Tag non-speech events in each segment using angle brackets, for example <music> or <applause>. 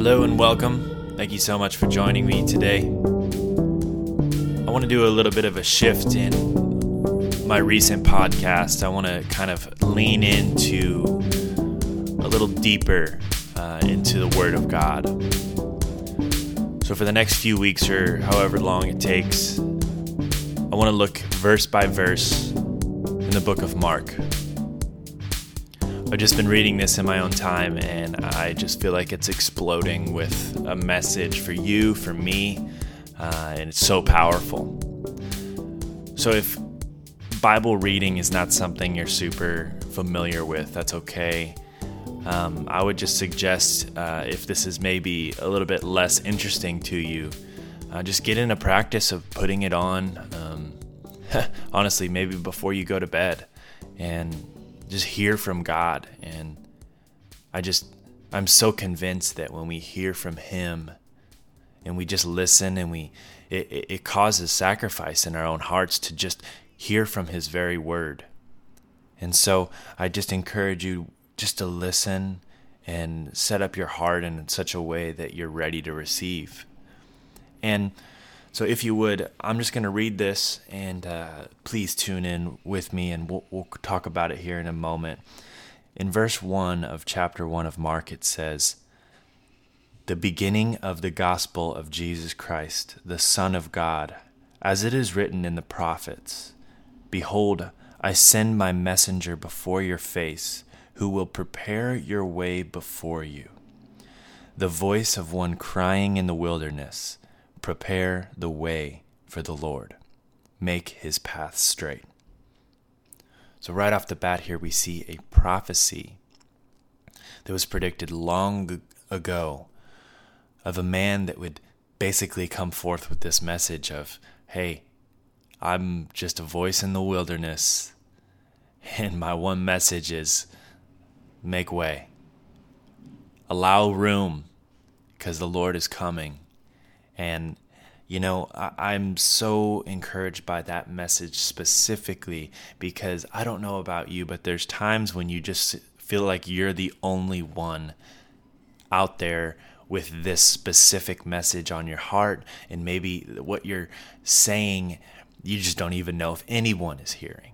Hello and welcome. Thank you so much for joining me today. I want to do a little bit of a shift in my recent podcast. I want to kind of lean into a little deeper uh, into the Word of God. So, for the next few weeks or however long it takes, I want to look verse by verse in the book of Mark. I've just been reading this in my own time, and I just feel like it's exploding with a message for you, for me, uh, and it's so powerful. So, if Bible reading is not something you're super familiar with, that's okay. Um, I would just suggest uh, if this is maybe a little bit less interesting to you, uh, just get in a practice of putting it on. Um, <laughs> honestly, maybe before you go to bed, and just hear from God. And I just, I'm so convinced that when we hear from Him and we just listen and we, it, it causes sacrifice in our own hearts to just hear from His very word. And so I just encourage you just to listen and set up your heart in such a way that you're ready to receive. And so, if you would, I'm just going to read this and uh, please tune in with me and we'll, we'll talk about it here in a moment. In verse 1 of chapter 1 of Mark, it says, The beginning of the gospel of Jesus Christ, the Son of God, as it is written in the prophets Behold, I send my messenger before your face, who will prepare your way before you. The voice of one crying in the wilderness Prepare the way for the Lord, make his path straight. So, right off the bat, here we see a prophecy that was predicted long ago of a man that would basically come forth with this message of, hey, I'm just a voice in the wilderness, <laughs> and my one message is make way, allow room, because the Lord is coming and, you know, I, am so encouraged by that message specifically because I don't know about you, but there's times when you just feel like you're the only one out there with this specific message on your heart. And maybe what you're saying, you just don't even know if anyone is hearing.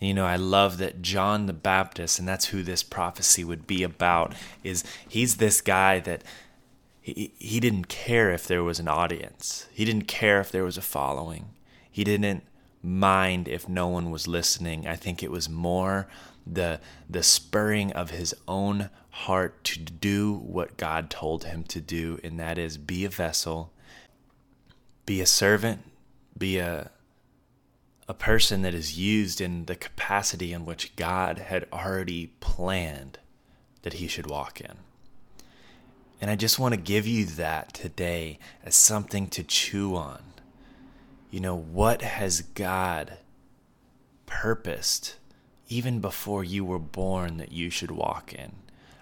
You know, I love that John the Baptist, and that's who this prophecy would be about, is he's this guy that he, he didn't care if there was an audience. He didn't care if there was a following. He didn't mind if no one was listening. I think it was more the the spurring of his own heart to do what God told him to do, and that is be a vessel, be a servant, be a a person that is used in the capacity in which God had already planned that he should walk in. And I just want to give you that today as something to chew on. You know, what has God purposed even before you were born that you should walk in?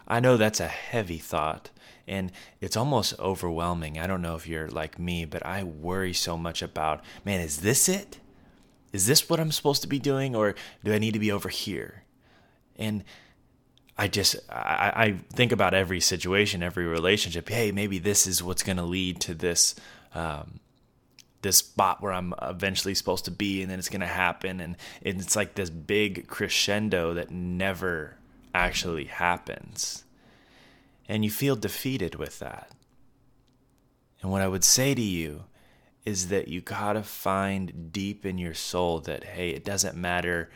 I know that's a heavy thought and it's almost overwhelming. I don't know if you're like me, but I worry so much about, man, is this it? Is this what I'm supposed to be doing or do I need to be over here? And I just I, I think about every situation, every relationship. Hey, maybe this is what's going to lead to this um, this spot where I'm eventually supposed to be, and then it's going to happen, and it's like this big crescendo that never actually happens, and you feel defeated with that. And what I would say to you is that you gotta find deep in your soul that hey, it doesn't matter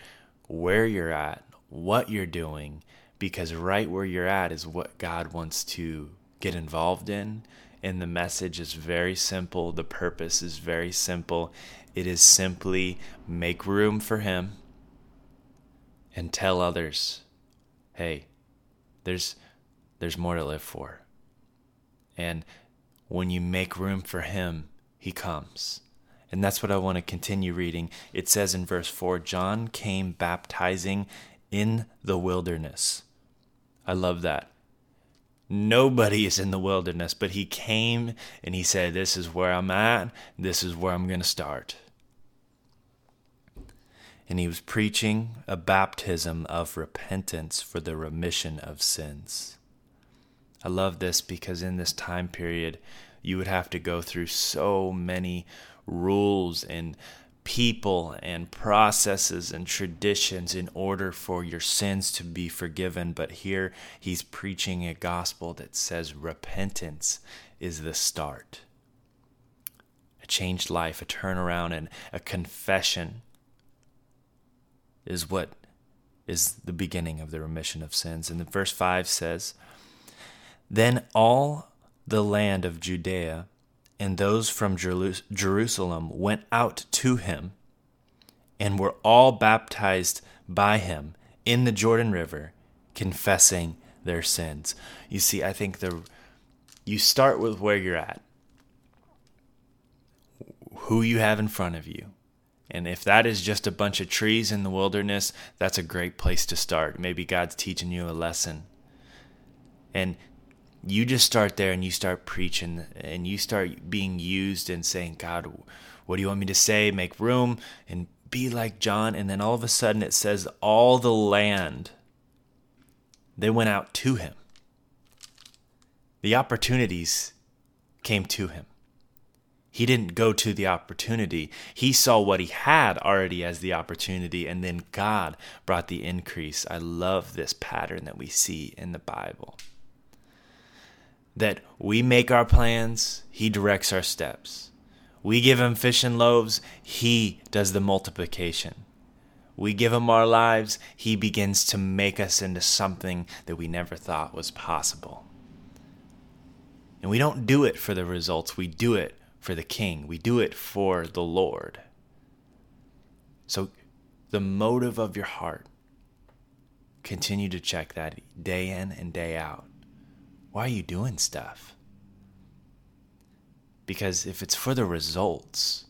where you're at, what you're doing because right where you're at is what God wants to get involved in. And the message is very simple, the purpose is very simple. It is simply make room for Him and tell others, hey, there's, there's more to live for. And when you make room for Him, He comes. And that's what I want to continue reading. It says in verse 4 John came baptizing in the wilderness. I love that. Nobody is in the wilderness, but he came and he said, This is where I'm at, this is where I'm going to start. And he was preaching a baptism of repentance for the remission of sins. I love this because in this time period, you would have to go through so many rules and people and processes and traditions in order for your sins to be forgiven. But here he's preaching a gospel that says repentance is the start. A changed life, a turnaround, and a confession is what is the beginning of the remission of sins. And the verse 5 says, Then all the land of Judea and those from Jerusalem went out to him and were all baptized by him in the Jordan River, confessing their sins. You see, I think the you start with where you're at, who you have in front of you. And if that is just a bunch of trees in the wilderness, that's a great place to start. Maybe God's teaching you a lesson. And you just start there and you start preaching and you start being used and saying, God, what do you want me to say? Make room and be like John. And then all of a sudden it says, all the land, they went out to him. The opportunities came to him. He didn't go to the opportunity. He saw what he had already as the opportunity, and then God brought the increase. I love this pattern that we see in the Bible that we make our plans, He directs our steps. We give Him fish and loaves, He does the multiplication. We give Him our lives, He begins to make us into something that we never thought was possible. And we don't do it for the results, we do it for the King, we do it for the Lord. So, the motive of your heart, continue to check that day in and day out. Why are you doing stuff? Because if it's for the results,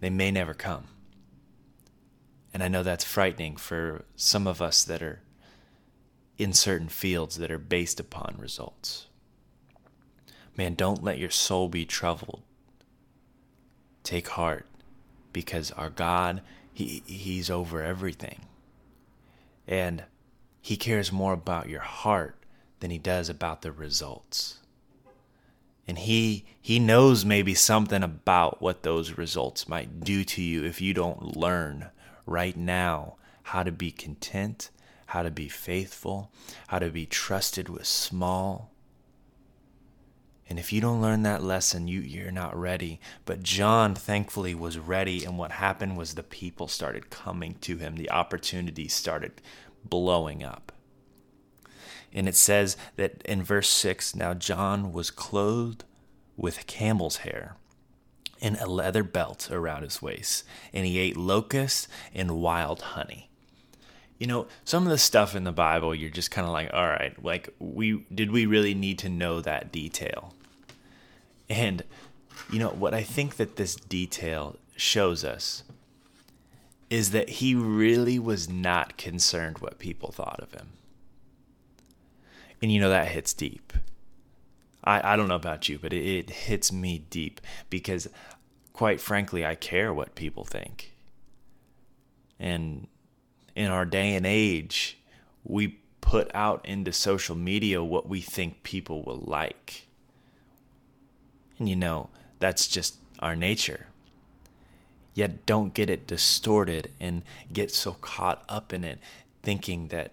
they may never come. And I know that's frightening for some of us that are in certain fields that are based upon results. Man, don't let your soul be troubled. Take heart because our God, he, He's over everything. And He cares more about your heart than he does about the results. And he he knows maybe something about what those results might do to you if you don't learn right now how to be content, how to be faithful, how to be trusted with small. And if you don't learn that lesson, you, you're not ready. But John, thankfully, was ready. And what happened was the people started coming to him, the opportunities started blowing up. And it says that in verse 6 now John was clothed with camel's hair and a leather belt around his waist, and he ate locusts and wild honey. You know, some of the stuff in the Bible, you're just kind of like, all right, like we did we really need to know that detail? And you know what I think that this detail shows us is that he really was not concerned what people thought of him. And you know, that hits deep. I, I don't know about you, but it, it hits me deep because, quite frankly, I care what people think. And in our day and age, we put out into social media what we think people will like. And you know, that's just our nature. Yet don't get it distorted and get so caught up in it, thinking that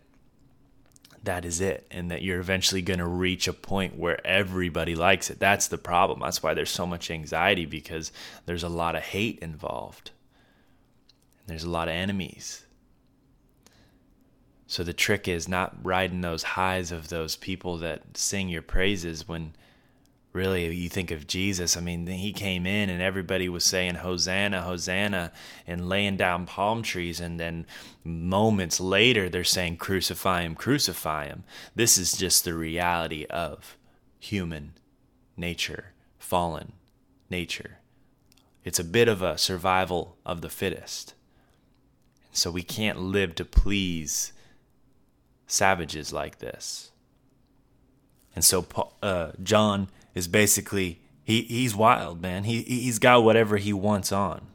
that is it and that you're eventually going to reach a point where everybody likes it. That's the problem. That's why there's so much anxiety because there's a lot of hate involved. And there's a lot of enemies. So the trick is not riding those highs of those people that sing your praises when really you think of Jesus, I mean, he came in and everybody was saying Hosanna, Hosanna, and laying down palm trees. And then moments later, they're saying, Crucify him, crucify him. This is just the reality of human nature, fallen nature. It's a bit of a survival of the fittest. So we can't live to please savages like this. And so uh, John is basically he he's wild, man. He he's got whatever he wants on.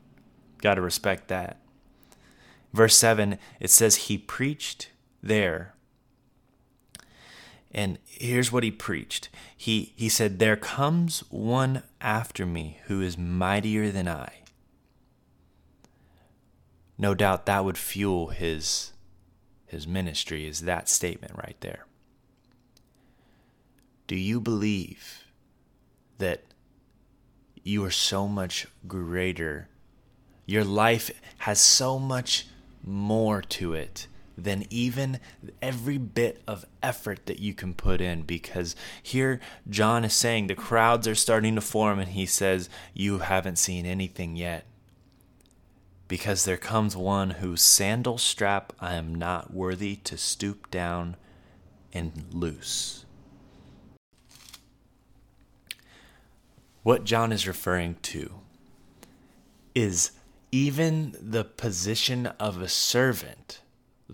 Got to respect that. Verse 7 it says he preached there And here's what he preached. He he said, "There comes one after me who is mightier than I." No doubt that would fuel his his ministry is that statement right there. Do you believe that you are so much greater? Your life has so much more to it than even every bit of effort that you can put in. Because here, John is saying the crowds are starting to form, and he says, You haven't seen anything yet. Because there comes one whose sandal strap I am not worthy to stoop down and loose. What John is referring to is even the position of a servant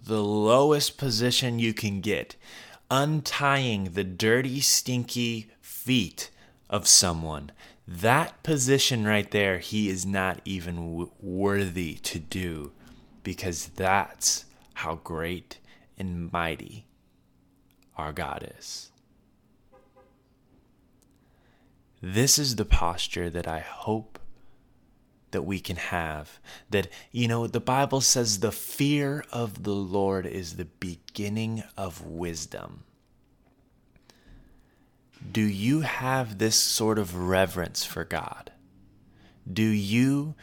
the lowest position you can get, untying the dirty, stinky feet of someone. That position right there, he is not even w- worthy to do because that's how great and mighty our God is. This is the posture that I hope that we can have. That, you know, the Bible says the fear of the Lord is the beginning of wisdom. Do you have this sort of reverence for God? Do you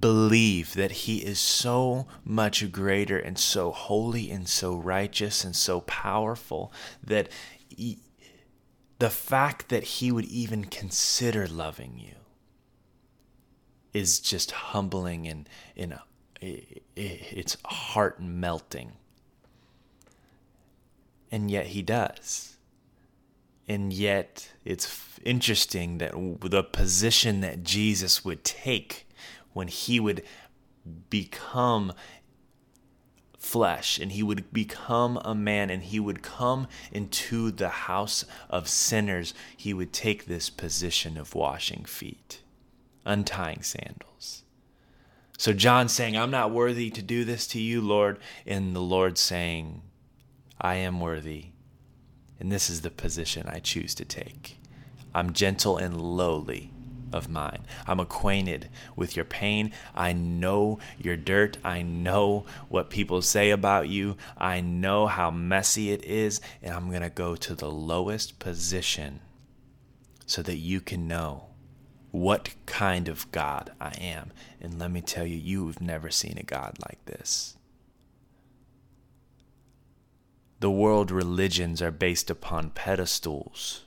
believe that He is so much greater and so holy and so righteous and so powerful that the fact that He would even consider loving you is just humbling and, and uh, it's heart melting. And yet he does. And yet it's interesting that the position that Jesus would take when he would become flesh and he would become a man and he would come into the house of sinners, he would take this position of washing feet untying sandals. So John saying, I'm not worthy to do this to you, Lord, and the Lord saying, I am worthy, and this is the position I choose to take. I'm gentle and lowly of mine. I'm acquainted with your pain. I know your dirt. I know what people say about you. I know how messy it is, and I'm going to go to the lowest position so that you can know what kind of God I am. And let me tell you, you've never seen a God like this. The world religions are based upon pedestals.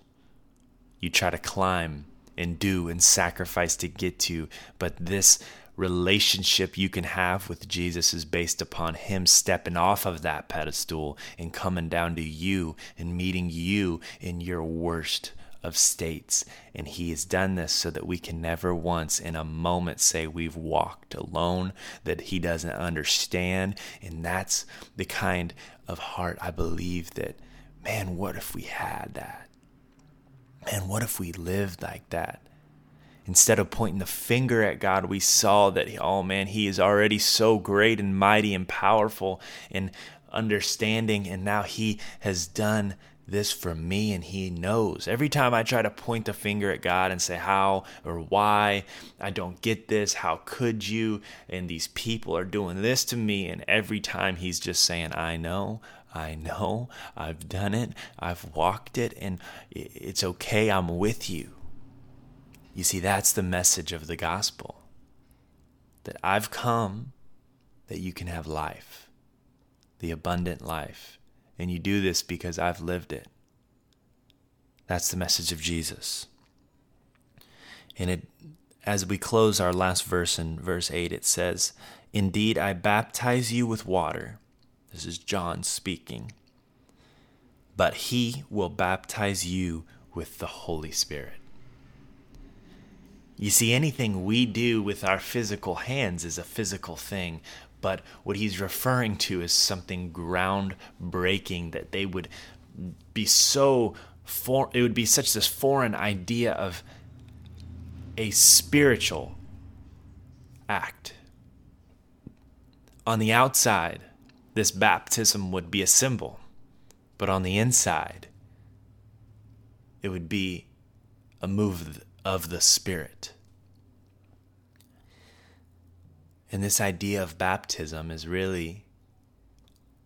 You try to climb and do and sacrifice to get to, but this relationship you can have with Jesus is based upon Him stepping off of that pedestal and coming down to you and meeting you in your worst of states. And He has done this so that we can never once in a moment say we've walked alone, that He doesn't understand. And that's the kind of heart I believe that, man, what if we had that? Man, what if we lived like that? Instead of pointing the finger at God, we saw that, oh man, He is already so great and mighty and powerful and understanding, and now He has done this for me and he knows. Every time I try to point the finger at God and say how or why I don't get this, how could you? And these people are doing this to me. And every time he's just saying, I know, I know, I've done it, I've walked it, and it's okay, I'm with you. You see, that's the message of the gospel that I've come that you can have life, the abundant life and you do this because I've lived it. That's the message of Jesus. And it as we close our last verse in verse 8 it says, "Indeed I baptize you with water." This is John speaking. "But he will baptize you with the Holy Spirit." You see, anything we do with our physical hands is a physical thing, but what he's referring to is something groundbreaking that they would be so for it would be such this foreign idea of a spiritual act. On the outside, this baptism would be a symbol, but on the inside, it would be a move of the Spirit. And this idea of baptism is really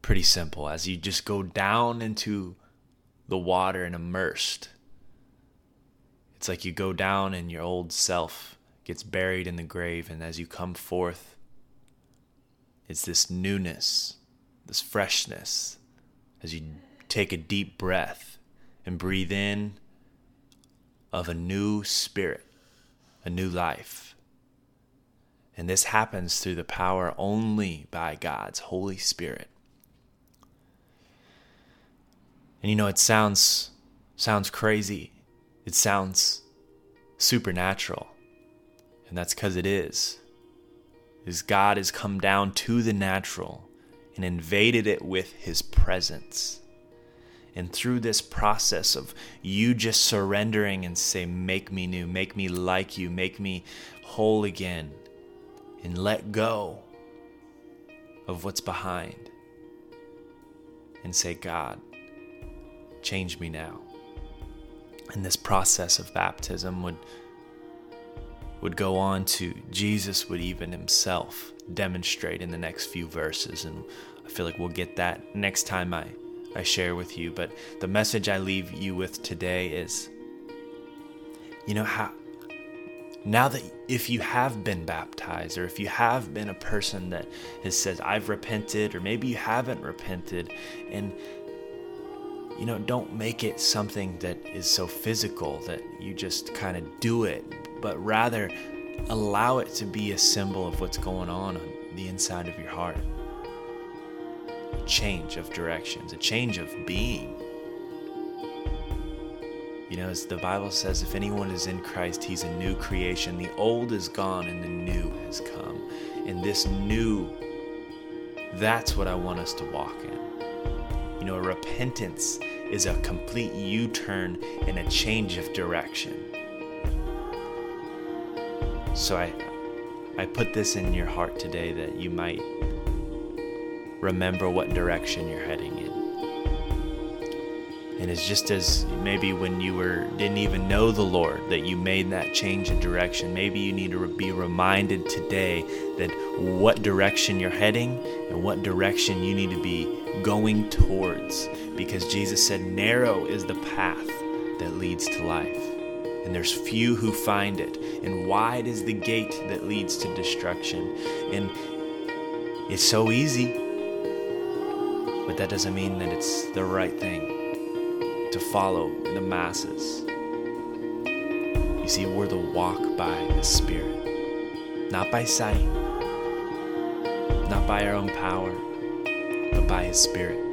pretty simple as you just go down into the water and immersed. It's like you go down and your old self gets buried in the grave, and as you come forth, it's this newness, this freshness, as you take a deep breath and breathe in of a new spirit, a new life. And this happens through the power only by God's Holy Spirit. And you know, it sounds sounds crazy. It sounds supernatural. And that's because it is. Is God has come down to the natural and invaded it with his presence. And through this process of you just surrendering and say, Make me new, make me like you, make me whole again, and let go of what's behind, and say, God, change me now. And this process of baptism would would go on to Jesus would even himself demonstrate in the next few verses and I feel like we'll get that next time I I share with you. But the message I leave you with today is you know how now that if you have been baptized or if you have been a person that has said I've repented or maybe you haven't repented and you know don't make it something that is so physical that you just kind of do it but rather allow it to be a symbol of what's going on on the inside of your heart. A change of directions, a change of being. You know, as the Bible says, if anyone is in Christ, he's a new creation. The old is gone and the new has come. And this new, that's what I want us to walk in. You know, repentance is a complete U turn and a change of direction. So I I put this in your heart today that you might remember what direction you're heading in. And it's just as maybe when you were didn't even know the Lord that you made that change in direction. Maybe you need to be reminded today that what direction you're heading and what direction you need to be going towards because Jesus said narrow is the path that leads to life and there's few who find it. And wide is the gate that leads to destruction. And it's so easy, but that doesn't mean that it's the right thing to follow the masses. You see, we're the walk by the Spirit, not by sight, not by our own power, but by His Spirit.